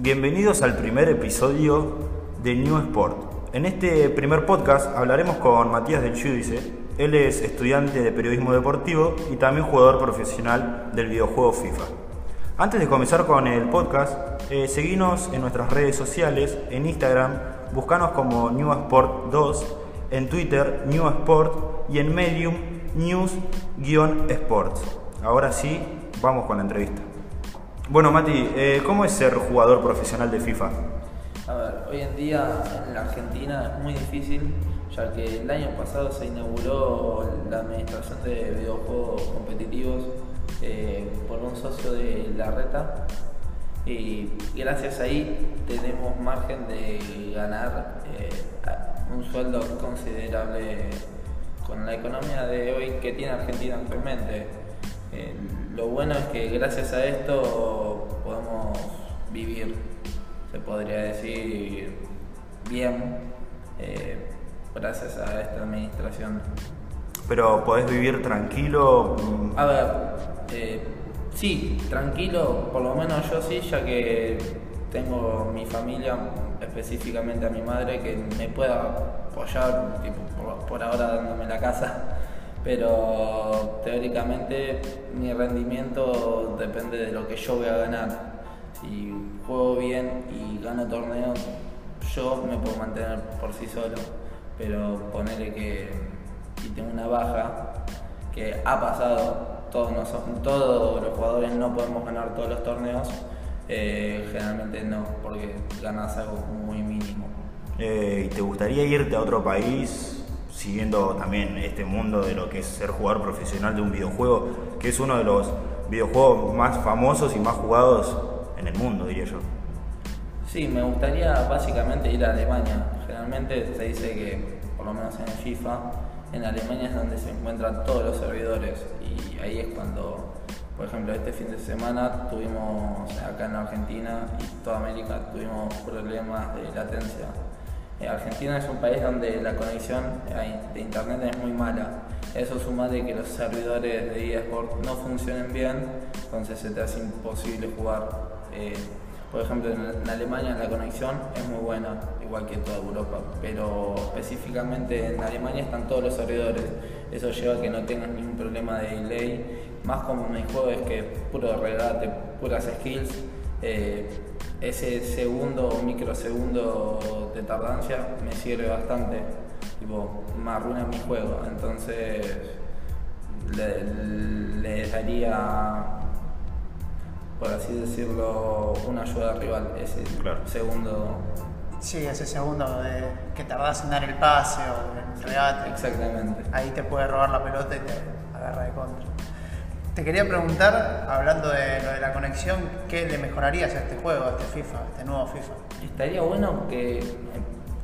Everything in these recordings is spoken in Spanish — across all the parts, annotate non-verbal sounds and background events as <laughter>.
Bienvenidos al primer episodio de New Sport. En este primer podcast hablaremos con Matías del Giudice. Él es estudiante de periodismo deportivo y también jugador profesional del videojuego FIFA. Antes de comenzar con el podcast, eh, en nuestras redes sociales, en Instagram, buscanos como New Sport 2, en Twitter New Sport y en Medium News-Sports. Ahora sí, vamos con la entrevista. Bueno, Mati, eh, ¿cómo es ser jugador profesional de FIFA? A ver, hoy en día en la Argentina es muy difícil, ya que el año pasado se inauguró la administración de videojuegos competitivos eh, por un socio de la reta y gracias a ahí tenemos margen de ganar eh, un sueldo considerable con la economía de hoy que tiene Argentina actualmente. Lo bueno es que gracias a esto podemos vivir, se podría decir, bien, eh, gracias a esta administración. Pero podés vivir tranquilo. A ver, eh, sí, tranquilo, por lo menos yo sí, ya que tengo mi familia, específicamente a mi madre, que me pueda apoyar, por, ahora dándome la casa, pero teóricamente mi rendimiento depende de lo que yo voy a ganar. Si juego bien y gano torneos, yo me puedo mantener por sí solo, pero ponerle que si tengo una baja, que ha pasado, todos, todos los jugadores no podemos ganar todos los torneos, eh, generalmente no, porque ganas algo muy mínimo. Eh, ¿Y te gustaría irte a otro país siguiendo también este mundo de lo que es ser jugador profesional de un videojuego, que es uno de los videojuegos más famosos y más jugados en el mundo, diría yo? Sí, me gustaría básicamente ir a Alemania. Generalmente se dice que, por lo menos en FIFA, en Alemania es donde se encuentran todos los servidores y ahí es cuando por ejemplo, este fin de semana tuvimos acá en Argentina y toda América tuvimos problemas de latencia. Eh, Argentina es un país donde la conexión de internet es muy mala. Eso suma de que los servidores de eSport no funcionen bien, entonces se te hace imposible jugar. Eh, por ejemplo, en, Alemania la conexión es muy buena, igual que en toda Europa, pero específicamente en Alemania están todos los servidores. Eso lleva a que no tengas ningún problema de delay más como mi juego es que puro regate, puras skills, eh, ese segundo o microsegundo de tardancia me sirve bastante, tipo, me arruina mi juego, entonces le, daría, por así decirlo, una ayuda al rival, ese segundo Sí, ese segundo de que tardás en dar el pase o el regate. Exactamente. Ahí te puede robar la pelota y te agarra de contra. Te quería preguntar, hablando de lo de la conexión, ¿qué le mejorarías a este juego, a este FIFA, a este nuevo FIFA? Estaría bueno que,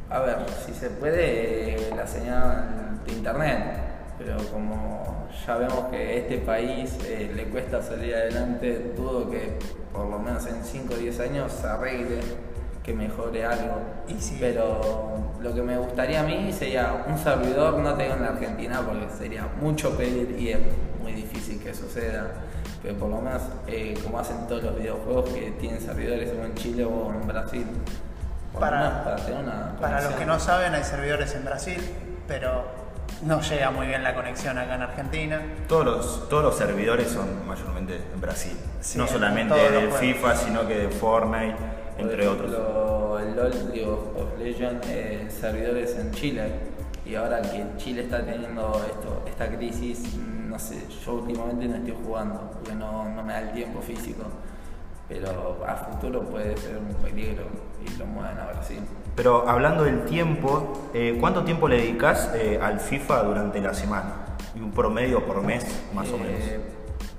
a ver, si se puede, la señal de internet, pero como ya vemos que a este país eh, le cuesta salir adelante, dudo que por lo menos en 5 o 10 años se arregle, que mejore algo. Pero lo que me gustaría a mí sería un servidor, no tengo en la Argentina porque sería mucho pedir y muy difícil que suceda, pero por lo menos eh, como hacen todos los videojuegos que tienen servidores o en Chile o en Brasil. Para, para, los que no saben, hay servidores en Brasil, pero no llega muy bien la conexión acá en Argentina. Todos los, todos los servidores son mayormente en Brasil, no solamente de FIFA, sino que de Fortnite, entre otros. El LOL League of Legends, eh, servidores en Chile, y ahora que Chile está teniendo esto, esta crisis, no sé, yo últimamente no estoy jugando porque no, me da el tiempo físico, pero a futuro puede ser un peligro y lo mueven a Brasil. Pero hablando del tiempo, eh, ¿cuánto tiempo le dedicas eh, al FIFA durante la semana? ¿Y un promedio por mes, más o menos? Eh,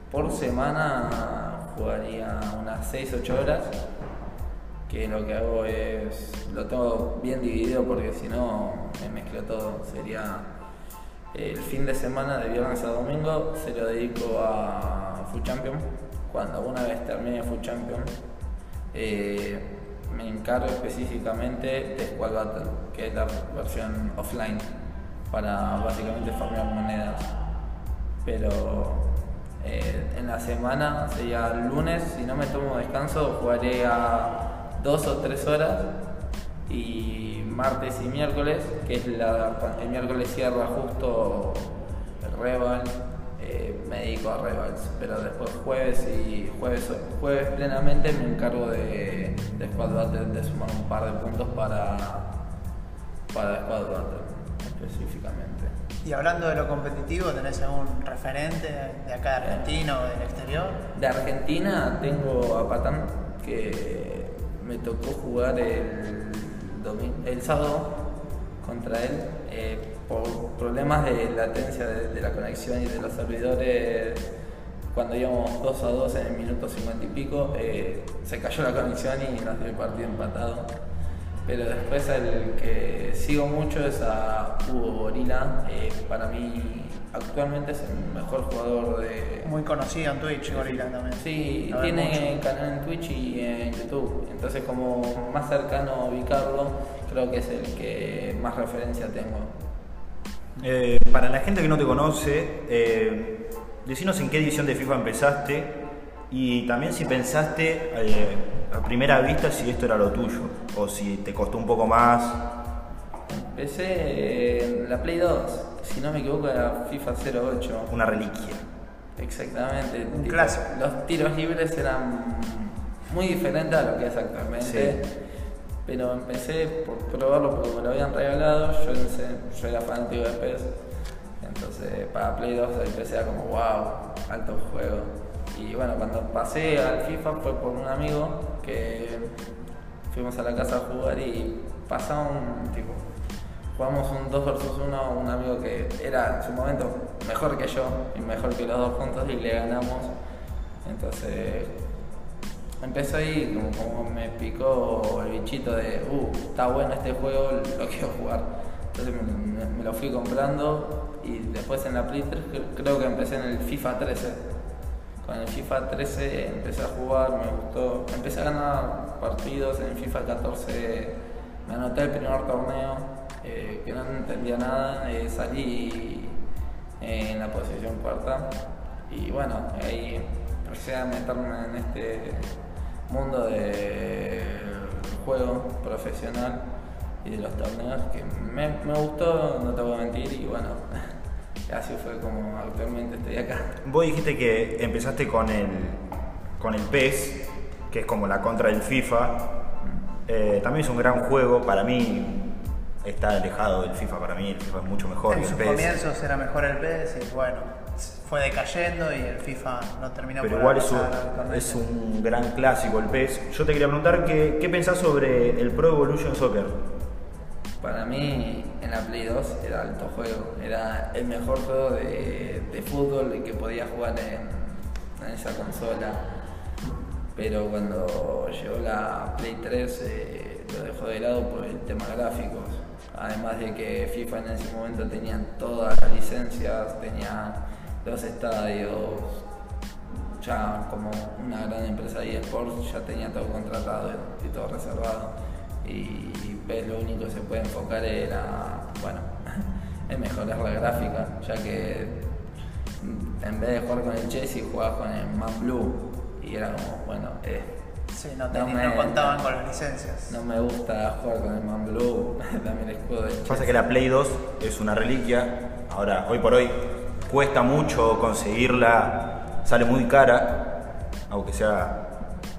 por semana jugaría unas 6-8 horas, que lo que hago es, lo tengo bien dividido porque si no me mezclo todo, sería el fin de semana, de viernes a domingo, se lo dedico a Food Champion. Cuando una vez termine Food Champion, eh, me encargo específicamente de Squad Battle, que es la versión offline, para básicamente farmear monedas. Pero eh, en la semana, sería el lunes, si no me tomo descanso, jugaré a dos o tres horas y martes y miércoles, que es la, el miércoles cierra justo el Reval, eh, me dedico a Revals, pero después jueves y jueves, jueves plenamente me encargo de, de Squad Battle, de sumar un par de puntos para, para Squad Battle específicamente. Y hablando de lo competitivo, ¿tenés algún referente de acá de Argentina o del exterior? De Argentina tengo a Patán, que me tocó jugar el, el sábado contra él. Eh, por problemas de latencia de, la conexión y de los servidores, cuando íbamos 2 a 2 en el minuto 50 y pico, eh, se cayó la conexión y nos dio el partido empatado. Pero después el que sigo mucho es a Hugo Gorila. Eh, para mí actualmente es el mejor jugador de... Muy conocido en Twitch, Gorila también. Sí, tiene canal en Twitch y en YouTube. Entonces como más cercano a ubicarlo, creo que es el que más referencia tengo. Eh, para la gente que no te conoce, eh, decinos en qué edición de FIFA empezaste y también si pensaste eh, a primera vista si esto era lo tuyo o si te costó un poco más. Empecé en la Play 2, si no me equivoco era FIFA 08. Una reliquia. Exactamente. Un clásico. Los tiros libres eran muy diferentes a lo que es actualmente pero empecé por probarlo porque me lo habían regalado, yo, yo era fanático de PES, entonces para Play 2 empecé a como wow, alto juego. Y bueno, cuando pasé al FIFA fue por un amigo que fuimos a la casa a jugar y pasaba un tipo, jugamos un 2 vs 1 un amigo que era en su momento mejor que yo y mejor que los dos juntos y le ganamos. Entonces empezó ahí como, me picó el bichito de, uh, está bueno este juego, lo <laughs> quiero jugar. Entonces me, lo fui comprando y después en la Play 3 creo que empecé en el FIFA 13. Con el FIFA 13 empecé a jugar, me gustó, empecé a ganar partidos, en el FIFA 14 me anoté el primer torneo, eh, que no entendía nada, eh, salí en la posición cuarta y bueno, ahí empecé a meterme en este mundo del juego profesional y de los torneos que me, gustó, no te voy a mentir, y bueno, <laughs> así fue como actualmente estoy acá. Vos dijiste que empezaste con el, con el PES, que es como la contra del FIFA. Mm. Eh, también es un gran juego, para mí está alejado del FIFA, para mí el FIFA es mucho mejor. En sus comienzos era mejor el PES y bueno, fue decayendo y el FIFA no terminó Pero igual es un, es un gran clásico el PES. Yo te quería preguntar qué, qué pensás sobre el Pro Evolution Soccer. Para mí en la Play 2 era alto juego, era el mejor juego de, de fútbol que podía jugar en, esa consola. Pero cuando llegó la Play 3 eh, lo dejó de lado por el tema gráficos. Además de que FIFA en ese momento tenía todas las licencias, tenía los estadios, ya como una gran empresa de eSports ya tenía todo contratado y todo reservado. Y pues, lo único que se puede enfocar era, bueno, <laughs> en mejorar la gráfica, ya que en vez de jugar con el Chelsea jugabas con el Man Blue y era como, bueno, eh, no, no, contaban con las licencias. No me gusta jugar con el Man Blue, <laughs> también el escudo de Pasa que la Play 2 es una reliquia, ahora, hoy por hoy, cuesta mucho conseguirla, sale muy cara, aunque sea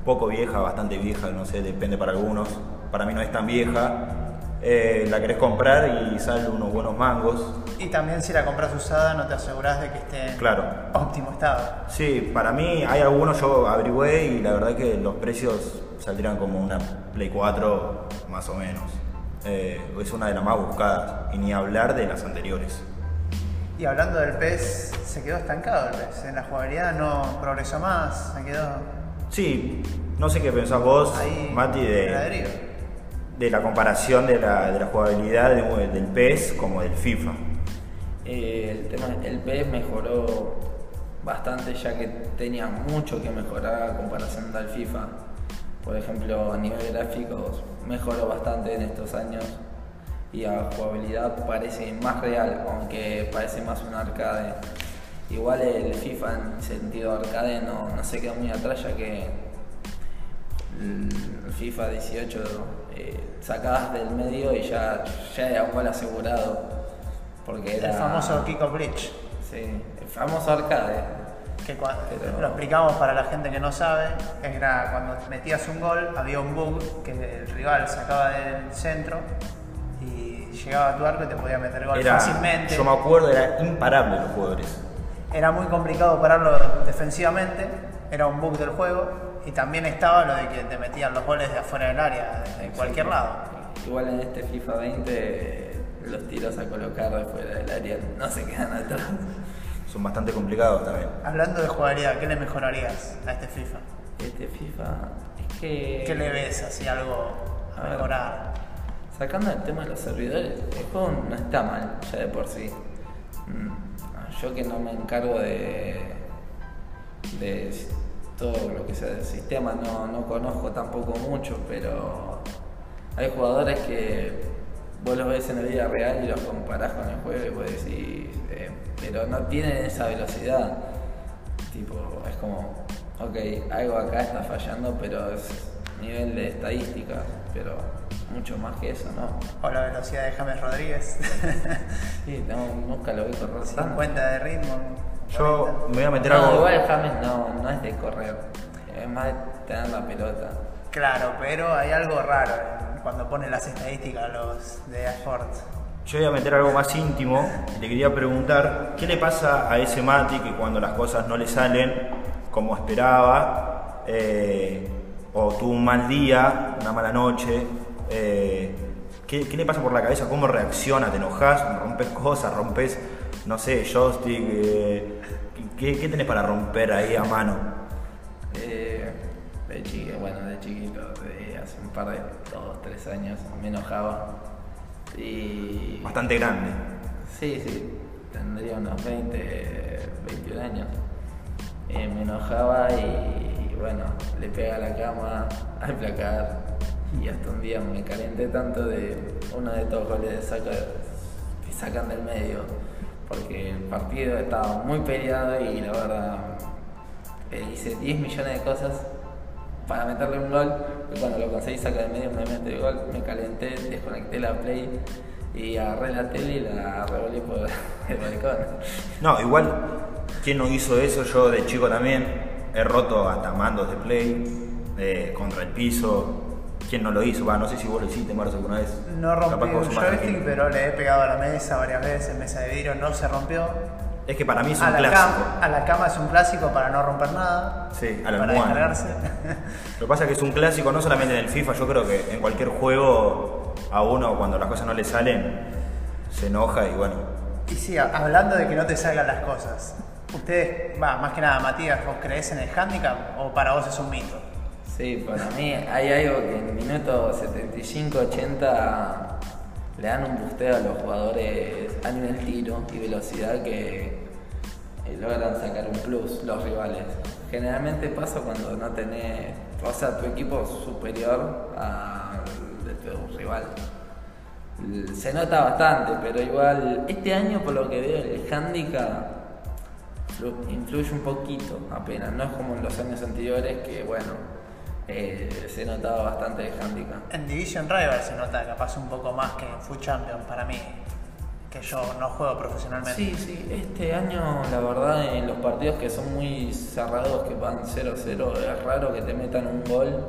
poco vieja, bastante vieja, no sé, depende para algunos. Para mí no es tan vieja. Eh, la querés comprar y sale unos buenos mangos. Y también si la compras usada no te aseguras de que esté en claro. óptimo estado. Sí, para mí hay algunos, yo averigüé y la verdad que los precios saldrían como una Play 4 más o menos. Eh, es una de las más buscadas y ni hablar de las anteriores. Y hablando del PES, se quedó estancado el PES. En la jugabilidad no progresó más, se quedó. Sí, no sé qué pensás vos, Mati, de, de la comparación de la, de la jugabilidad del PES como del FIFA. Eh, el tema PES mejoró bastante ya que tenía mucho que mejorar a comparación del FIFA. Por ejemplo, a nivel gráficos mejoró bastante en estos años y a jugabilidad parece más real, aunque parece más un arcade. Igual el FIFA en sentido arcade no, no se queda muy atrás ya que el FIFA 18 eh, sacabas del medio y ya, ya era un gol asegurado. Porque era, El famoso Kiko Bridge. Sí, el famoso arcade. Que Pero- lo explicamos para la gente que no sabe, era cuando metías un gol, había un bug que el rival sacaba del centro y llegaba a tu arco y te podía meter gol Era, fácilmente. yo me acuerdo, era imparable los jugadores. Era muy complicado pararlo defensivamente, era un bug del juego y también estaba lo de que te metían los goles de afuera del área, de cualquier Sí. lado. Igual en este FIFA 20 los tiros a colocar de fuera del área no se quedan atrás. Son bastante complicados también. Hablando de jugabilidad, ¿qué le mejorarías a este FIFA? Este FIFA es que... ¿Qué le ves así algo A a ver. mejorar? Sacando el tema de los servidores, el juego no está mal ya de por sí. Mm, Yo que no me encargo de, de todo lo que sea del sistema, no, no conozco tampoco mucho, pero hay jugadores que vos los ves en la vida real y los comparás con el juego y vos decís, eh, pero no tienen esa velocidad. Tipo, es como, ok, algo acá está fallando, pero es nivel de estadística, pero mucho más que eso, ¿no? O la velocidad de James Rodríguez, <laughs> Sí, no, nunca lo vi correr tanto. 50 de ritmo. Yo 40. me voy a meter No, algo. igual James no, no es de correr, es más de tener la pelota. Claro, pero hay algo raro en- cuando ponen las estadísticas los de Sport. Yo voy a meter algo más íntimo y te quería preguntar, ¿qué le pasa a ese Mati que cuando las cosas no le salen como esperaba, eh, o tuvo un mal día, una mala noche, eh, ¿qué, qué le pasa por la cabeza? ¿Cómo reacciona? ¿Te enojas? ¿Rompes cosas? ¿Rompes, no sé, joystick? eh, ¿qué, ¿Qué tenés para romper ahí a mano? Eh, de chiquito, bueno, de chiquito, de hace un par de dos, tres años, me enojaba. Y. Bastante grande. Sí, sí, tendría unos 20, 21 años. Eh, me enojaba y, bueno, le pega a la cama, <laughs> al placar. Y hasta un día me calenté tanto de uno de estos goles de saca, que sacan del medio. Porque el partido estaba muy peleado y la verdad hice 10 millones de cosas para meterle un gol. Y cuando lo conseguí sacar del medio me mete el gol, me calenté, desconecté la play y agarré la tele y la revolví por <laughs> el balcón. No, igual, ¿quién no hizo eso? Yo de chico también he roto hasta mandos de play eh, contra el piso. ¿Quién no lo hizo? Va, no sé si vos lo hiciste, Marzo, alguna vez. No vos un joystick, pero le he pegado a la mesa varias veces, mesa de vidrio, no se rompió. Es que para mí es un clásico. cama, a la cama es un clásico para no romper nada. Sí, a la para almohada. descargarse. Lo que pasa es que es un clásico no solamente en el FIFA, yo creo que en cualquier juego a uno cuando las cosas no le salen se enoja y bueno. y sí, hablando de que no te salgan las cosas. Ustedes, va, más que nada, Matías, ¿vos creés en el handicap o para vos es un mito? Sí, para mí hay algo que en minuto 75-80 le dan un busteo a los jugadores a nivel tiro y velocidad que logran sacar un plus los rivales. Generalmente pasa cuando no tenés, o sea, tu equipo es superior al de tu rival. Se nota bastante, pero igual este año por lo que veo el handicap flu- influye un poquito apenas, no es como en los años anteriores que bueno, eh, se notaba bastante el handicap. En Division Rival se nota capaz un poco más que en Food Champion para mí, que yo no juego profesionalmente. Sí, sí, este año la verdad en los partidos que son muy cerrados, que van 0-0, es raro que te metan un gol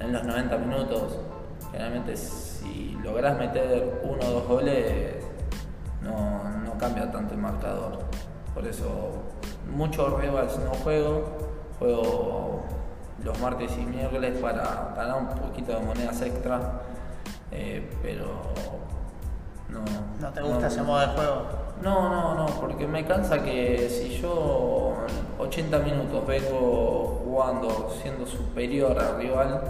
en los 90 minutos. Generalmente si lográs meter uno o dos goles no, no cambia tanto el marcador. Por eso muchos rivals no juego, juego los martes y miércoles para ganar un poquito de monedas extra, eh, pero no. ¿No te gusta ese modo de juego? No, no, no, porque me cansa que si yo en 80 minutos vengo jugando siendo superior al rival,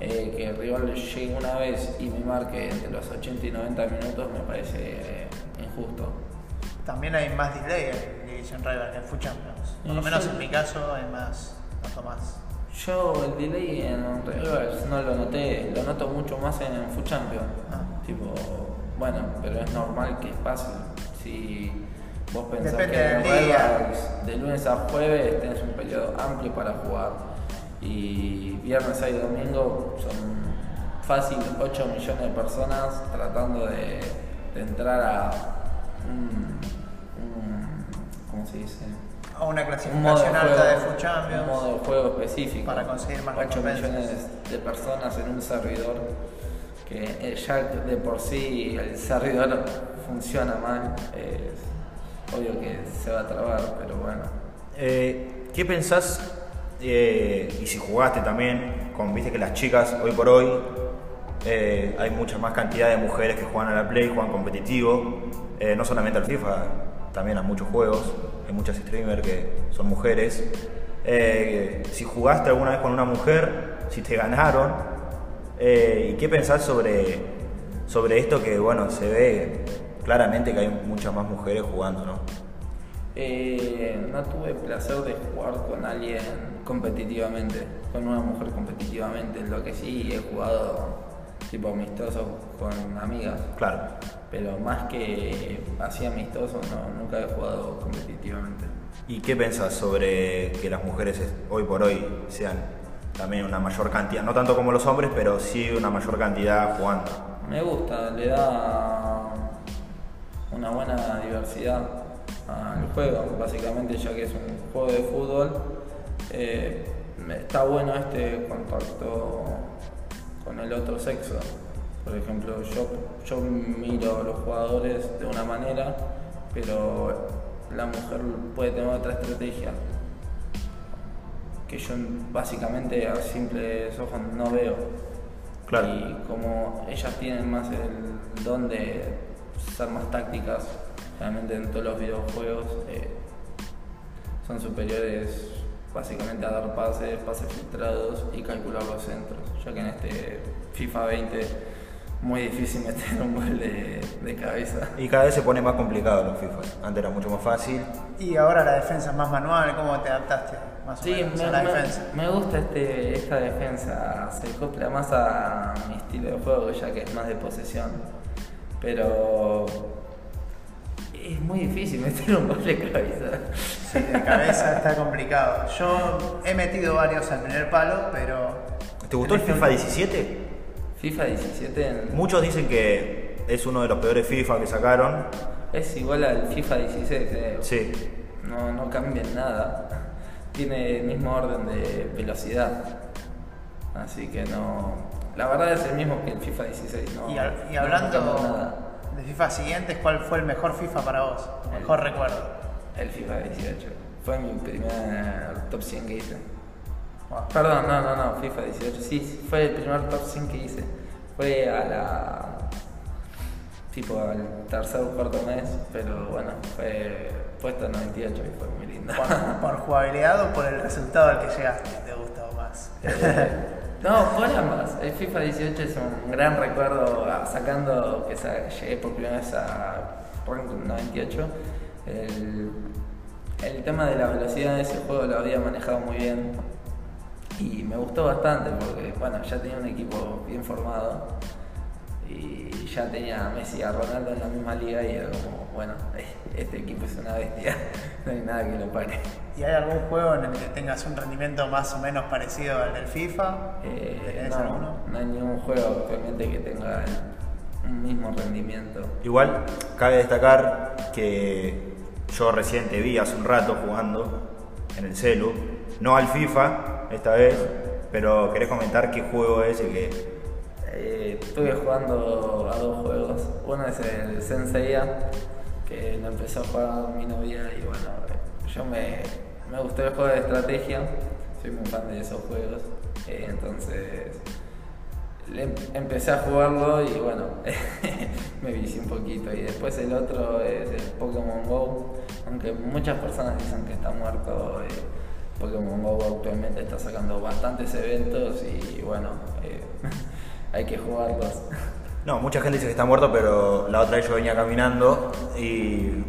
eh, que el rival llegue una vez y me marque entre los 80 y 90 minutos me parece eh, injusto. También hay más delay en Division Rival que en Food Champions. Por lo menos en mi caso hay más, noto más. Yo el delay en Rivals no lo noté, lo noto mucho más en Food Champion. Ah. Tipo, bueno, pero es normal que pase. Si vos pensás Depende que en. Rivals de lunes a jueves tenés un periodo amplio para jugar. Y viernes, y domingo son fácil 8 millones de personas tratando de, de entrar a un, un- ¿cómo se dice? A una clasificación de alta de juego, Food Champions. un modo de juego específico Para conseguir más 8 recompensas. millones de personas en un servidor que eh, ya de por sí el servidor funciona mal es obvio que se va a trabar pero bueno Eh, ¿Qué pensás? eh, y si jugaste también, con, viste que las chicas hoy por hoy eh, hay mucha más cantidad de mujeres que juegan a la Play, juegan competitivo, eh, no solamente al FIFA, también a muchos juegos, hay muchas streamers que son mujeres. Eh, si jugaste alguna vez con una mujer, si te ganaron, eh, ¿y qué pensás sobre, sobre esto que bueno se ve claramente que hay muchas más mujeres jugando, ¿no? Eh, no tuve placer de jugar con alguien competitivamente, con una mujer competitivamente. Lo que sí he jugado tipo amistoso con amigas, Claro. pero más que así amistoso, no, nunca he jugado competitivamente. ¿Y qué pensás sobre que las mujeres es- hoy por hoy sean también una mayor cantidad, no tanto como los hombres, pero sí una mayor cantidad jugando? Me gusta, le da una buena diversidad al juego, básicamente ya que es un juego de fútbol. eh, está bueno este contacto con el otro sexo. Por ejemplo, yo, yo miro a los jugadores de una manera, pero la mujer puede tener otra estrategia que yo básicamente a simples ojos no veo. Claro. Y como ellas tienen más el don de ser más tácticas, realmente en todos los videojuegos eh, son superiores básicamente a dar pases, pases filtrados y calcular los centros, ya que en este FIFA 20 muy difícil meter un gol de, de cabeza. Y cada vez se pone más complicado los FIFA. Antes era mucho más fácil. Y ahora la defensa es más manual, ¿cómo te adaptaste más o Sí, menos me, a la me- defensa? me gusta este, esta defensa, se acopla más a mi estilo de juego, ya que es más de posesión. Pero es muy difícil <laughs> meter un gol de cabeza. Sí, de cabeza está complicado. Yo he metido varios al primer palo, pero. ¿Te gustó el FIFA último- 17? FIFA 17 en- Muchos dicen que es uno de los peores FIFA que sacaron. es igual al FIFA 16, eh. Sí. no, no cambia en nada. Tiene el mismo orden de velocidad. Así que no. La verdad es el mismo que el FIFA 16. No, Y, al- y no hablando de FIFA siguientes, ¿cuál fue el mejor FIFA para vos? El mejor recuerdo. El FIFA 18. Fue mi primer top 100 que hice. Perdón, no, no, no, FIFA 18. Sí, fue el primer top 100 que hice. Fue a la. tipo al tercer o cuarto mes, pero bueno, fue puesto 98 y fue muy lindo. ¿Por, por jugabilidad o por el resultado al que llegaste? ¿Te gustó más? Eh, no, por ambas. El FIFA 18 es un gran recuerdo, ah, sacando que llegué por primera vez a rank 98. El, el tema de la velocidad de ese juego lo había manejado muy bien y me gustó bastante porque, bueno, ya tenía un equipo bien formado y ya tenía a Messi y a Ronaldo en la misma liga y era como, bueno, <laughs> este equipo es una bestia, <laughs> no hay nada que lo pare. ¿Y hay algún juego en el que tengas un rendimiento más o menos parecido al del FIFA? Eh, ¿Tenés no, alguno? no hay ningún juego actualmente que tenga un mismo rendimiento. Igual, cabe destacar que yo recién te vi hace un rato jugando en el celu. No al FIFA, esta vez, pero querés comentar qué juego es el que... Eh, estuve jugando a dos juegos. Uno es el Senseiya, que lo empezó a jugar mi novia y bueno, yo me, me gustó el juego de estrategia, soy muy fan de esos juegos, eh, entonces em- empecé a jugarlo y bueno, <laughs> me vicié un poquito. Y después el otro es el Pokémon Go, aunque muchas personas dicen que está muerto. eh, Pokémon Go actualmente está sacando bastantes eventos y bueno, eh, <laughs> hay que jugarlos. No, mucha gente dice que está muerto, pero la otra vez yo venía caminando y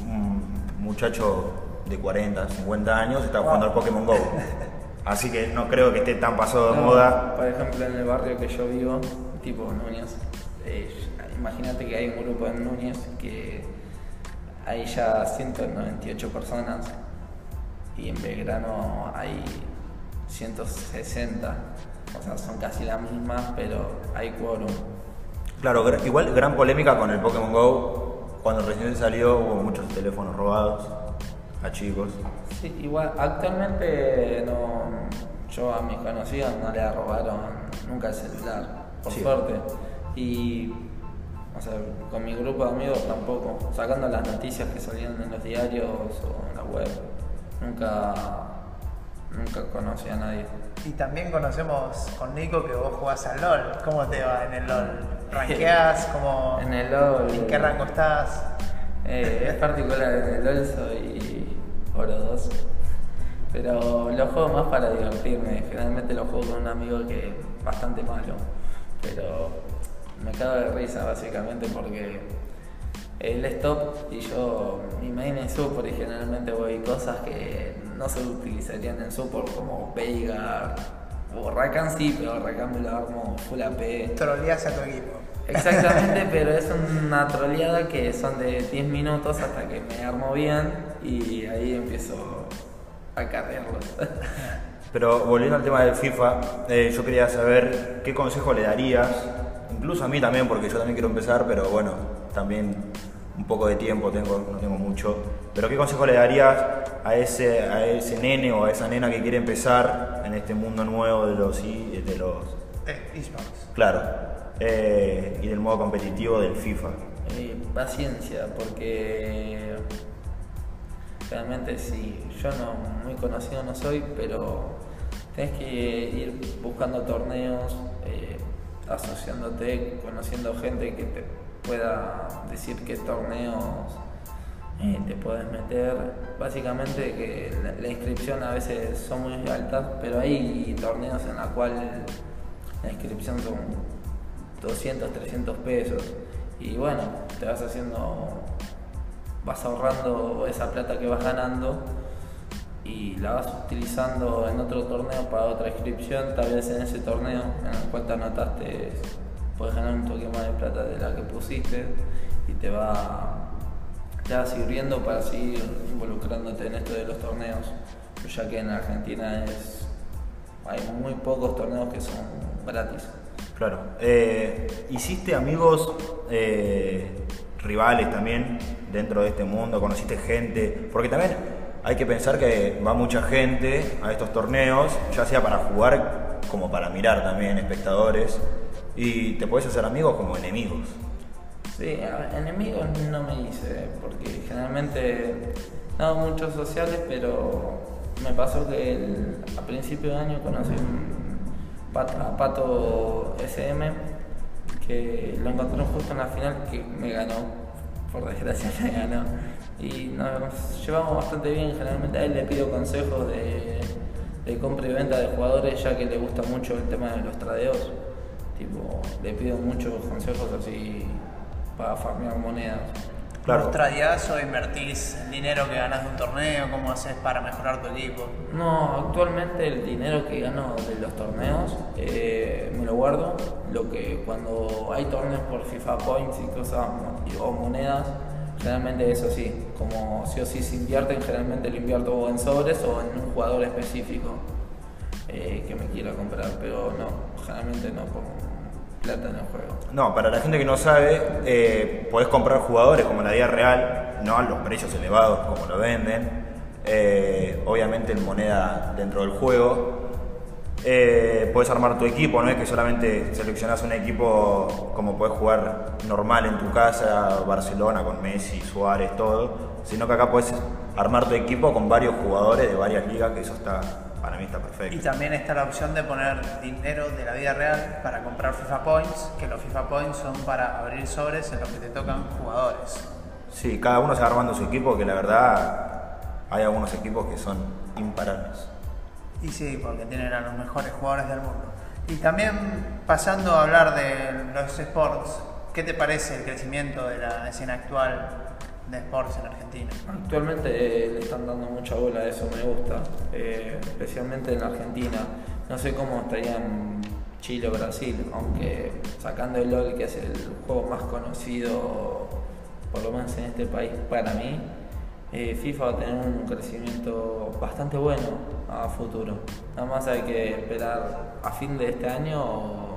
un muchacho de 40, 50 años estaba jugando al Pokémon Go. <laughs> Así que no creo que esté tan pasado de No, moda. Por ejemplo, en el barrio que yo vivo, tipo Núñez, eh, imagínate que hay un grupo en Núñez que hay ya 198 personas y en Belgrano hay 160. O sea, son casi las mismas, pero hay quórum. Claro, igual gran polémica con el Pokémon Go. Cuando recién salió hubo muchos teléfonos robados a chicos. Sí, igual, actualmente no, yo a mis conocidos no le robaron nunca el celular, por Sí. suerte. Y, o sea, con mi grupo de amigos tampoco, sacando las noticias que salían en los diarios o en la web, nunca, nunca conocí a nadie. Y también conocemos con Nico que vos jugás al LOL. ¿Cómo te va en el LOL? ¿Ranqueás? ¿Cómo, <laughs> En el LOL. ¿En qué rango estás? Eh, es particular, en el LOL soy oro 2. Pero lo juego más para divertirme. Generalmente lo juego con un amigo que es bastante malo. Pero me cago de risa básicamente porque él es top y yo mi main es support y generalmente voy cosas que no se utilizarían en support como Veigar o Rakan sí, pero Rakan me lo armo full AP. Troleás a tu equipo. Exactamente, <laughs> pero es una troleada que son de 10 minutos hasta que me armo bien y ahí empiezo a carrearlos. Pero volviendo al tema del FIFA, eh, yo quería saber qué consejo le darías, incluso a mí también, porque yo también quiero empezar, pero bueno, también un poco de tiempo tengo, no tengo mucho. Pero qué consejo le darías a ese, a ese nene o a esa nena que quiere empezar en este mundo nuevo de los, i- de los Eh, esports. claro, eh, y del modo competitivo del FIFA? Eh, paciencia, porque realmente sí, yo no muy conocido no soy, pero tenés que ir buscando torneos, eh, asociándote, conociendo gente que te pueda decir qué torneos eh, te puedes meter. Básicamente que la, la inscripción a veces son muy altas, pero hay torneos en la cual la inscripción son 200, 300 pesos. Y bueno, te vas haciendo, vas ahorrando esa plata que vas ganando y la vas utilizando en otro torneo para otra inscripción. Tal vez en ese torneo en el cual te anotaste, puedes ganar un toque más de plata de la que pusiste y te va, te va sirviendo para seguir involucrándote en esto de los torneos. Ya que en Argentina es, hay muy pocos torneos que son gratis. Claro. Eh, ¿Hiciste amigos eh, rivales también dentro de este mundo? ¿Conociste gente? Porque también hay que pensar que va mucha gente a estos torneos, ya sea para jugar como para mirar también, espectadores, y te puedes hacer amigos como enemigos. Sí, enemigos no me hice, porque generalmente no muchos sociales, pero me pasó que a principio de año conocí un a Pato SM, que lo encontré justo en la final, que me ganó, por desgracia <laughs> me ganó, y nos llevamos bastante bien, generalmente a él le pido consejos de, de compra y venta de jugadores, ya que le gusta mucho el tema de los tradeos. Tipo, le pido muchos consejos así para farmear monedas. Claro. ¿Vos tradeás o invertís el dinero que ganás de un torneo? ¿Cómo haces para mejorar tu equipo? No, actualmente el dinero que gano de los torneos eh, me lo guardo. Lo que cuando hay torneos por FIFA Points y cosas o monedas, generalmente eso sí, como sí o sí se invierten, generalmente lo invierto en sobres o en un jugador específico eh, que me quiera comprar, pero no, generalmente no pongo plata en el juego. No, para la gente que no sabe, eh, podés comprar jugadores como en la vida real, no a los precios elevados como lo venden, eh, obviamente en moneda dentro del juego. Eh, podés armar tu equipo, no es que solamente seleccionás un equipo como podés jugar normal en tu casa, Barcelona con Messi, Suárez, todo, sino que acá podés armar tu equipo con varios jugadores de varias ligas, que eso está, para mí está perfecto. Y también está la opción de poner dinero de la vida real para comprar FIFA Points, que los FIFA Points son para abrir sobres en los que te tocan jugadores. Sí, cada uno se va armando su equipo, que la verdad hay algunos equipos que son imparables. Y sí, porque tienen a los mejores jugadores del mundo. Y también pasando a hablar de los sports, ¿qué te parece el crecimiento de la escena actual de sports en Argentina? Actualmente eh, le están dando mucha bola a eso, me gusta, eh, especialmente en Argentina. No sé cómo estaría en Chile o Brasil, aunque sacando el LOL, que es el juego más conocido, por lo menos en este país, para mí, eh, FIFA va a tener un crecimiento bastante bueno. A futuro. Nada más hay que esperar a fin de este año o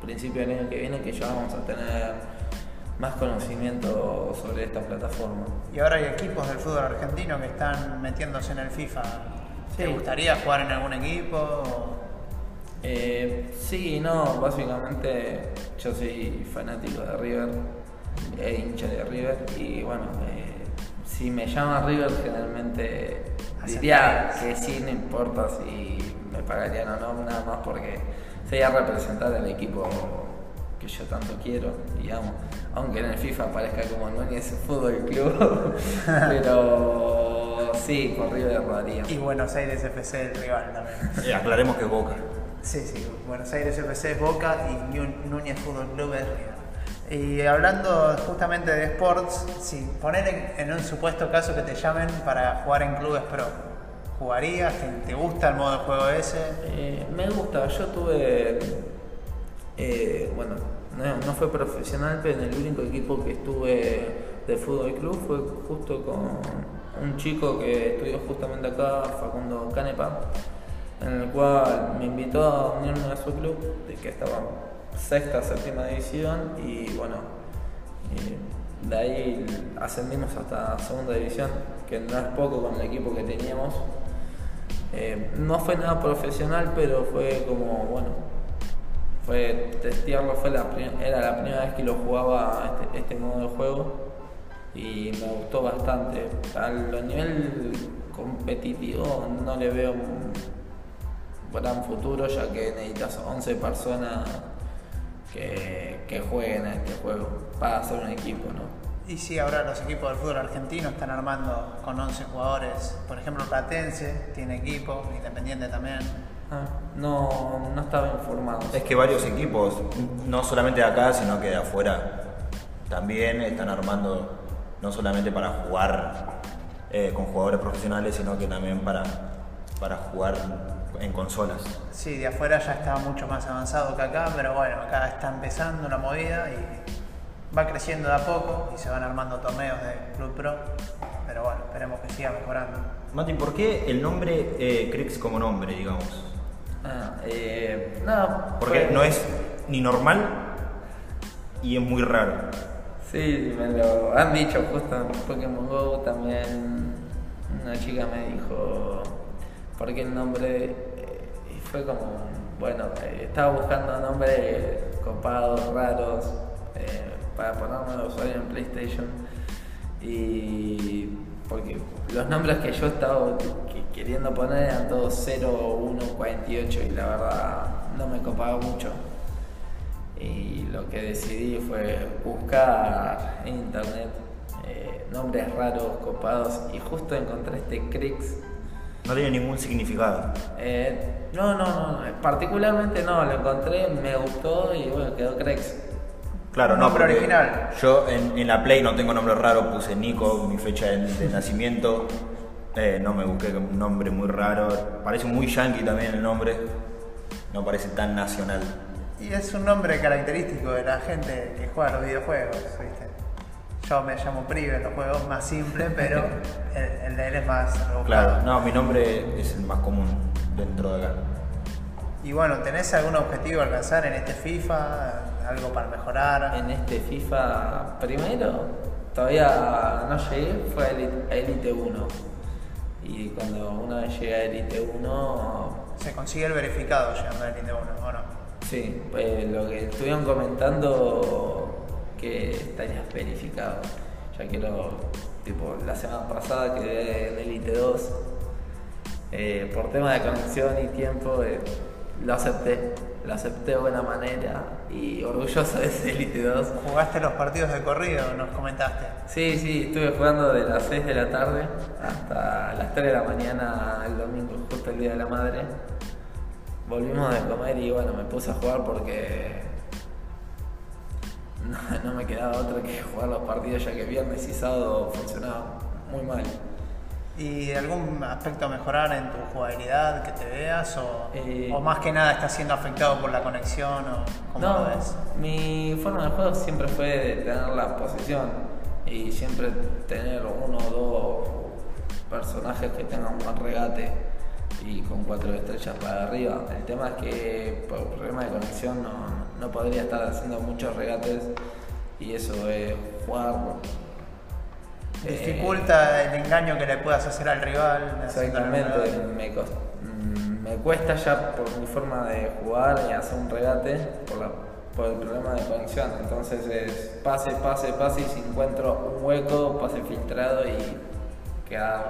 principio del año que viene que ya vamos a tener más conocimiento sobre esta plataforma. Y ahora hay equipos del fútbol argentino que están metiéndose en el FIFA. ¿Te gustaría jugar en algún equipo? Eh, sí, no, básicamente yo soy fanático de River, e hincha de River y bueno, eh, si me llama River generalmente diría que sí, no importa si me pagarían o no, nada más porque sería representar al equipo que yo tanto quiero, digamos, aunque en el FIFA parezca como Núñez <laughs> Fútbol Club, <laughs> pero sí, por River lo haría. Y Buenos Aires FC el rival también. <laughs> Eh, aclaremos que es Boca. Sí, sí, Buenos Aires FC es Boca y Núñez Fútbol Club es River. Y hablando justamente de sports, si poner en, un supuesto caso que te llamen para jugar en clubes pro, ¿jugarías? ¿Te, te gusta el modo de juego ese? Eh, me gusta, yo tuve, eh, bueno, no, fue profesional, pero en el único equipo que estuve de fútbol club fue justo con un chico que estudió justamente acá, Facundo Canepa, en el cual me invitó a unirme a su club, de que estaba sexta, séptima división, y bueno, eh, de ahí ascendimos hasta segunda división, que no es poco con el equipo que teníamos. Eh, no fue nada profesional, pero fue como, bueno, fue testearlo, fue la era la primera vez que lo jugaba este, este modo de juego y me gustó bastante. A nivel competitivo no le veo un gran futuro, ya que necesitas 11 personas que, que jueguen a este juego para hacer un equipo, ¿no? Y sí, ahora los equipos del fútbol argentino están armando con 11 jugadores. Por ejemplo, Platense tiene equipo, Independiente también. Ah, no, no estaba informado. Es que varios equipos, no solamente de acá, sino que de afuera, también están armando, no solamente para jugar eh, con jugadores profesionales, sino que también para, para jugar en consolas. Sí, de afuera ya está mucho más avanzado que acá, pero bueno, acá está empezando la movida y va creciendo de a poco y se van armando torneos de Club Pro. Pero bueno, esperemos que siga mejorando. Mati, ¿por qué el nombre eh, Crix como nombre, digamos? Ah, eh, no, Porque no es ni normal y es muy raro. Sí, me lo han dicho justo en Pokémon Go también. Una chica me dijo, ¿por qué el nombre? Eh, fue como, bueno, eh, estaba buscando nombres copados, raros, eh, para ponerme de usuario en PlayStation. Y porque los nombres que yo estaba que- queriendo poner eran todos 0, 1, 48 y la verdad no me copaba mucho. Y lo que decidí fue buscar en internet nombres raros, copados, y justo encontré este Crix. No tiene ningún significado. Eh, no, no, no, particularmente no, lo encontré, me gustó y bueno, quedó Crix. Claro, no, nombre porque original. Yo en, en la Play no tengo nombre raro, puse Nico, mi fecha de, de nacimiento. Eh, no me busqué un nombre muy raro. Parece muy yankee también el nombre. No parece tan nacional. Y es un nombre característico de la gente que juega a los videojuegos, ¿viste? Yo me llamo Prive en los juegos más simple, pero el, el de él es más rebuscado. Claro, no, mi nombre es el más común dentro de acá. Y bueno, ¿tenés algún objetivo a alcanzar en este FIFA? ¿Algo para mejorar? En este FIFA primero, todavía no llegué, fue a Elite, a Elite 1. Y cuando una vez llegué a Elite 1, ¿Se consigue el verificado llegando al Elite 1 o no? Sí, pues lo que estuvieron comentando que estarías verificado. Ya quiero, tipo, la semana pasada quedé en Elite 2. eh, por tema de conexión y tiempo, eh, lo acepté. Lo acepté de buena manera y orgulloso de ese Elite 2. ¿Jugaste los partidos de corrido? Nos comentaste. Sí, sí, estuve jugando de las 6 de la tarde hasta las 3 de la mañana el domingo, justo el Día de la Madre. Volvimos de comer y bueno, me puse a jugar porque <laughs> no, no me quedaba otra que jugar los partidos ya que viernes y sábado funcionaba muy mal. ¿Y algún aspecto a mejorar en tu jugabilidad que te veas? ¿O, Eh, o más que nada estás siendo afectado por la conexión? ¿O cómo No, lo ves? mi forma de juego siempre fue de tener la posición y siempre tener uno o dos personajes que tengan un buen regate. y con cuatro estrellas para arriba. El tema es que por problema de conexión no, no podría estar haciendo muchos regates y eso es jugar. eh, Dificulta el engaño que le puedas hacer al rival. Exactamente, me, cos- mm, me cuesta ya por mi forma de jugar y hacer un regate por, la- por el problema de conexión. Entonces es pase, pase, pase y si encuentro un hueco, pase filtrado y quedar,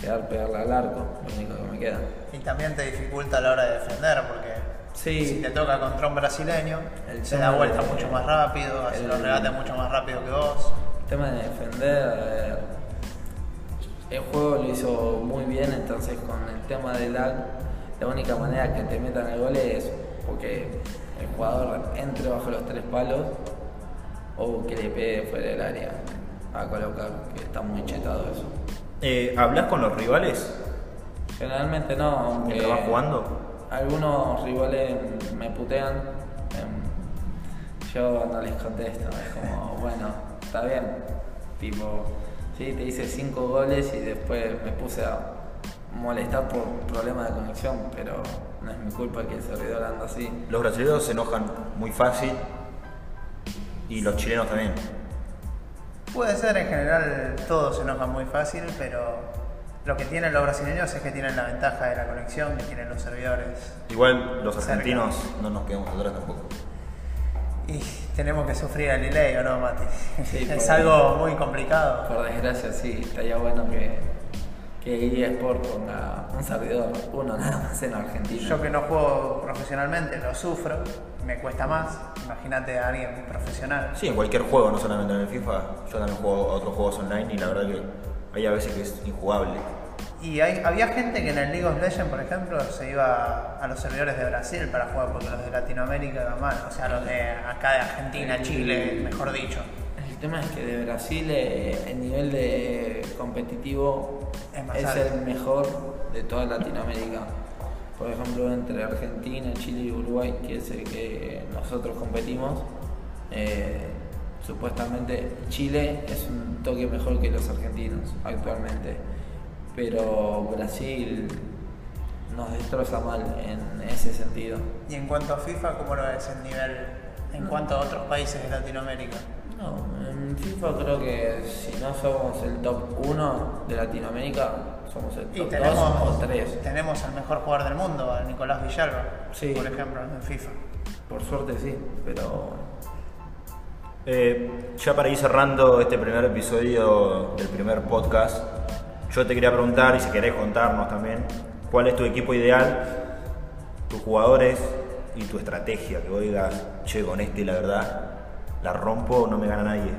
quedar pegarle al arco, lo único que me queda. Y también te dificulta a la hora de defender porque Sí. si te toca contra un brasileño, El se da vuelta de- mucho más rápido, hace los regates mucho más rápido que vos. El tema de defender, ver, el juego lo hizo muy bien, entonces con el tema del lag, la única manera que te metan el gol es porque el jugador entre bajo los tres palos o que le pegue fuera del área a colocar, que está muy chetado eso. Eh, ¿Hablas con los rivales Generalmente no, aunque jugando? Algunos rivales me putean, em, yo no les contesto, es como, <laughs> bueno, está bien, tipo, sí, te hice cinco goles y después me puse a molestar por problemas de conexión, pero no es mi culpa que el servidor anda así. Los brasileños se enojan muy fácil y los chilenos también. Puede ser, en general todos se enojan muy fácil, pero lo que tienen los brasileños es que tienen la ventaja de la conexión que tienen los servidores. Igual los Cerca. argentinos no nos quedamos atrás tampoco. Y tenemos que sufrir el delay, ¿o no, Mati? Sí, <laughs> es por- algo muy complicado. Por desgracia sí, estaría bueno que, que eSport ponga un servidor, uno nada más en Argentina. Yo que no juego profesionalmente, lo sufro, me cuesta más. Imagínate a alguien profesional. Sí, en cualquier juego, no solamente en el FIFA. Yo también juego a otros juegos online y la verdad que hay a veces que es injugable. Y hay- había gente que en el League of Legends, por ejemplo, se iba a los servidores de Brasil para jugar porque los de Latinoamérica mal. O sea, los de acá de Argentina, Chile, mejor dicho. El tema es que de Brasil eh, el nivel de competitivo Es más es alto. el mejor de toda Latinoamérica. Por ejemplo, entre Argentina, Chile y Uruguay, que es el que nosotros competimos, eh, supuestamente Chile es un toque mejor que los argentinos actualmente. Pero Brasil nos destroza mal en ese sentido. Y en cuanto a FIFA, ¿cómo lo ves el nivel en cuanto a otros países de Latinoamérica? No, en FIFA creo que si no somos el top 1 de Latinoamérica, somos el top 2 tenemos, o 3. tenemos al mejor jugador del mundo, a Nicolás Villalba, Sí. por ejemplo, en FIFA. Por suerte sí, pero Eh, ya para ir cerrando este primer episodio del primer podcast, yo te quería preguntar, y si querés contarnos también, ¿cuál es tu equipo ideal, tus jugadores y tu estrategia? Que vos digas, che, con este la verdad, la rompo, no me gana nadie.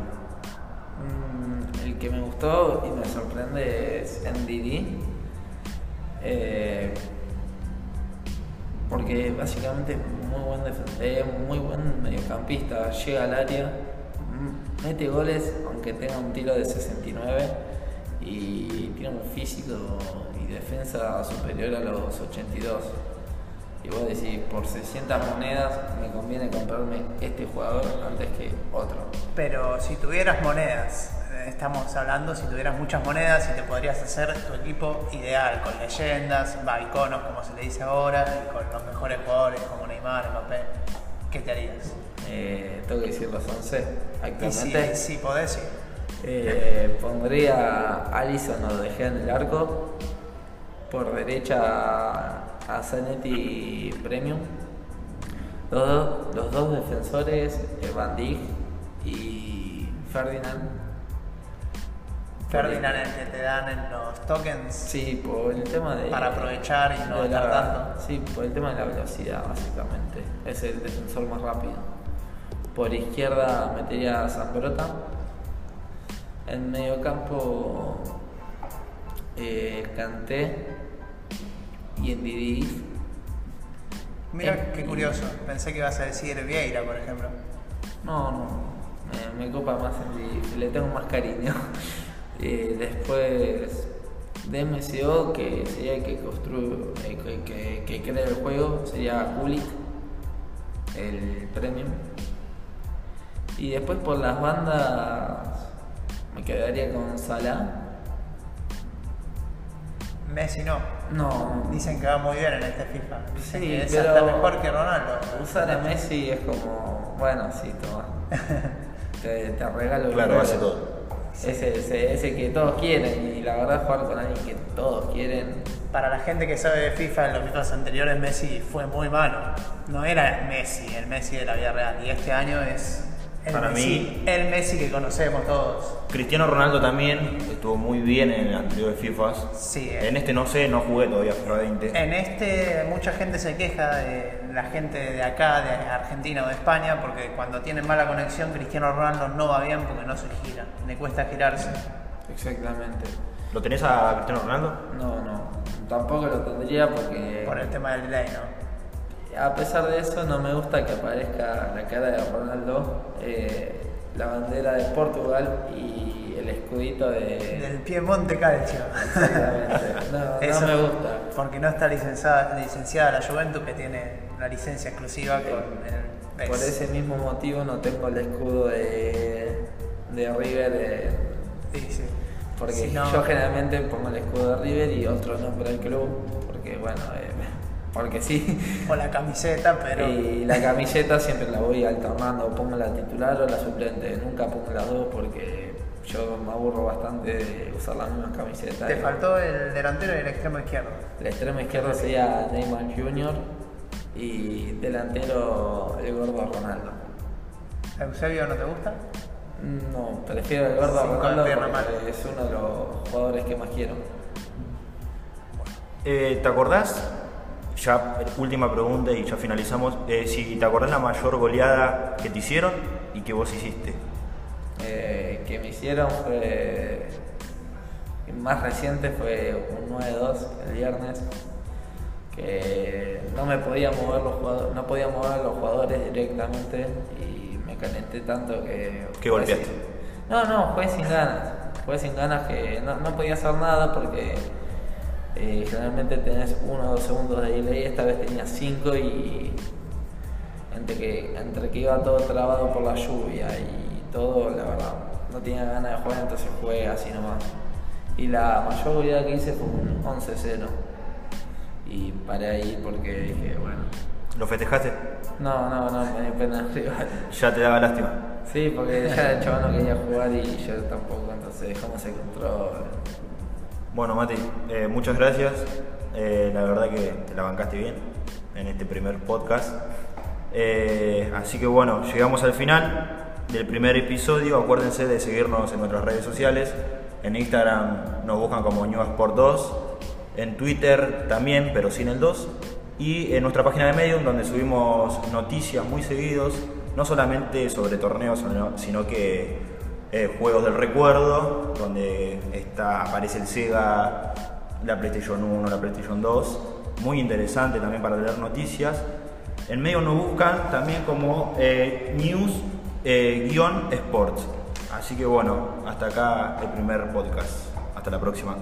mm, el que me gustó y me sorprende es NDD. eh, porque básicamente es muy buen, eh, muy buen mediocampista, llega al área, mm, mete goles aunque tenga un tiro de 69 y tiene un físico y defensa superior a los 82. Y vos decís, por 600 monedas me conviene comprarme este jugador antes que otro. Pero si tuvieras monedas, estamos hablando, si tuvieras muchas monedas y te podrías hacer tu equipo ideal, con leyendas, va, iconos como se le dice ahora, y con los mejores jugadores como Neymar, Mbappé, ¿qué te harías? Eh, tengo que decir los 11 Y si, actualmente. si podés, sí. Eh, pondría a Alisson o De Gea en el arco. Por derecha a- Zanetti Premium. Los, dos- los dos defensores, eh, Van Dijk y Ferdinand. Ferdinand el que te dan en los tokens Sí, por el tema de. para aprovechar y no la- tanto. Sí, por el tema de la velocidad, básicamente. Es el defensor más rápido. Por izquierda metería a Zambrota. En medio campo, eh, Kanté y en Didi. Mira Eh, qué curioso, pensé que ibas a decir Vieira, por ejemplo. No, no, me, me copa más en Didi, le tengo más cariño. <laughs> Eh, después de MCO, que sería el que construye, que, que- que crea el juego, sería Kulik, el premium. Y después por las bandas me quedaría con Salah. Messi no. No, Dicen que va muy bien en este FIFA. Dicen Sí, que es pero- hasta mejor que Ronaldo. usar a Messi es como, bueno, sí, toma. <laughs> te, te regalo el Claro, hace todo. Ese, ese, ese que todos quieren y la verdad jugar con alguien que todos quieren. Para la gente que sabe de FIFA, en los FIFAs anteriores Messi fue muy malo. No era Messi, el Messi de la vida real. Y este año es el, Para Messi, mí- el Messi que conocemos todos. Cristiano Ronaldo también estuvo muy bien en el anterior FIFAs. Sí, eh. En este no sé, no jugué todavía FIFA 20. En este mucha gente se queja de la gente de acá, de Argentina o de España, porque cuando tienen mala conexión Cristiano Ronaldo no va bien porque no se gira, le cuesta girarse. Exactamente. ¿Lo tenés a Cristiano Ronaldo? No, no, tampoco lo tendría porque Por el tema del delay, ¿no? A pesar de eso no me gusta que aparezca la cara de Ronaldo, eh, la bandera de Portugal y el escudito de... Del Piemonte Calcio. Exactamente. No, no Eso me gusta. Porque no está licenciada, licenciada la Juventus que tiene una licencia exclusiva con el PES. Por ese mismo motivo no tengo el escudo de, de River, eh, Sí, sí. porque Si no- yo generalmente pongo el escudo de River y otro nombre del club, porque bueno, eh, porque sí. O la camiseta, pero Y la camiseta siempre la voy alternando, pongo la titular o la suplente, nunca pongo las dos porque yo me aburro bastante de usar la misma camiseta. te faltó el delantero y el extremo izquierdo. El extremo izquierdo sería Neymar Jr. y delantero el gordo Ronaldo. ¿Eusebio no te gusta? No, prefiero el gordo Ronaldo porque es uno de los jugadores que más quiero. Eh, ¿Te acordás? Ya, última pregunta y ya finalizamos. Eh, si te acordás la mayor goleada que te hicieron y que vos hiciste. Eh, que me hicieron fue. el más reciente fue un 9-2 el viernes. Que no me podía mover los jugadores, no podía mover a los jugadores directamente y me calenté tanto que. ¿Qué golpeaste? No, no, fue sin ganas. Fue sin ganas que no, no podía hacer nada porque eh, generalmente tenés uno o dos segundos de delay, esta vez tenía cinco y entre que, entre que iba todo trabado por la lluvia y todo, la verdad, no tenía ganas de jugar, entonces jugué así nomás. Y la mayor goleada que hice fue un 11-0. Y paré ahí porque dije, bueno, ¿Lo festejaste? no, no, no, me dio pena <laughs> rival. Ya te daba lástima. Sí, porque ya el chaval no quería jugar y yo tampoco, entonces dejamos el control. Bueno, Mati, eh, muchas gracias. Eh, la verdad que te la bancaste bien en este primer podcast. Eh, así que bueno, llegamos al final del primer episodio. Acuérdense de seguirnos en nuestras redes sociales. En Instagram nos buscan como Sport 2. En Twitter también, pero sin el 2. Y en nuestra página de Medium, donde subimos noticias muy seguidos, no solamente sobre torneos, sino que eh, juegos del recuerdo, donde está, aparece el Sega, la PlayStation 1, la PlayStation 2. Muy interesante también para leer noticias. En medio nos buscan también como eh, news eh. Así que bueno, hasta acá el primer podcast. Hasta la próxima.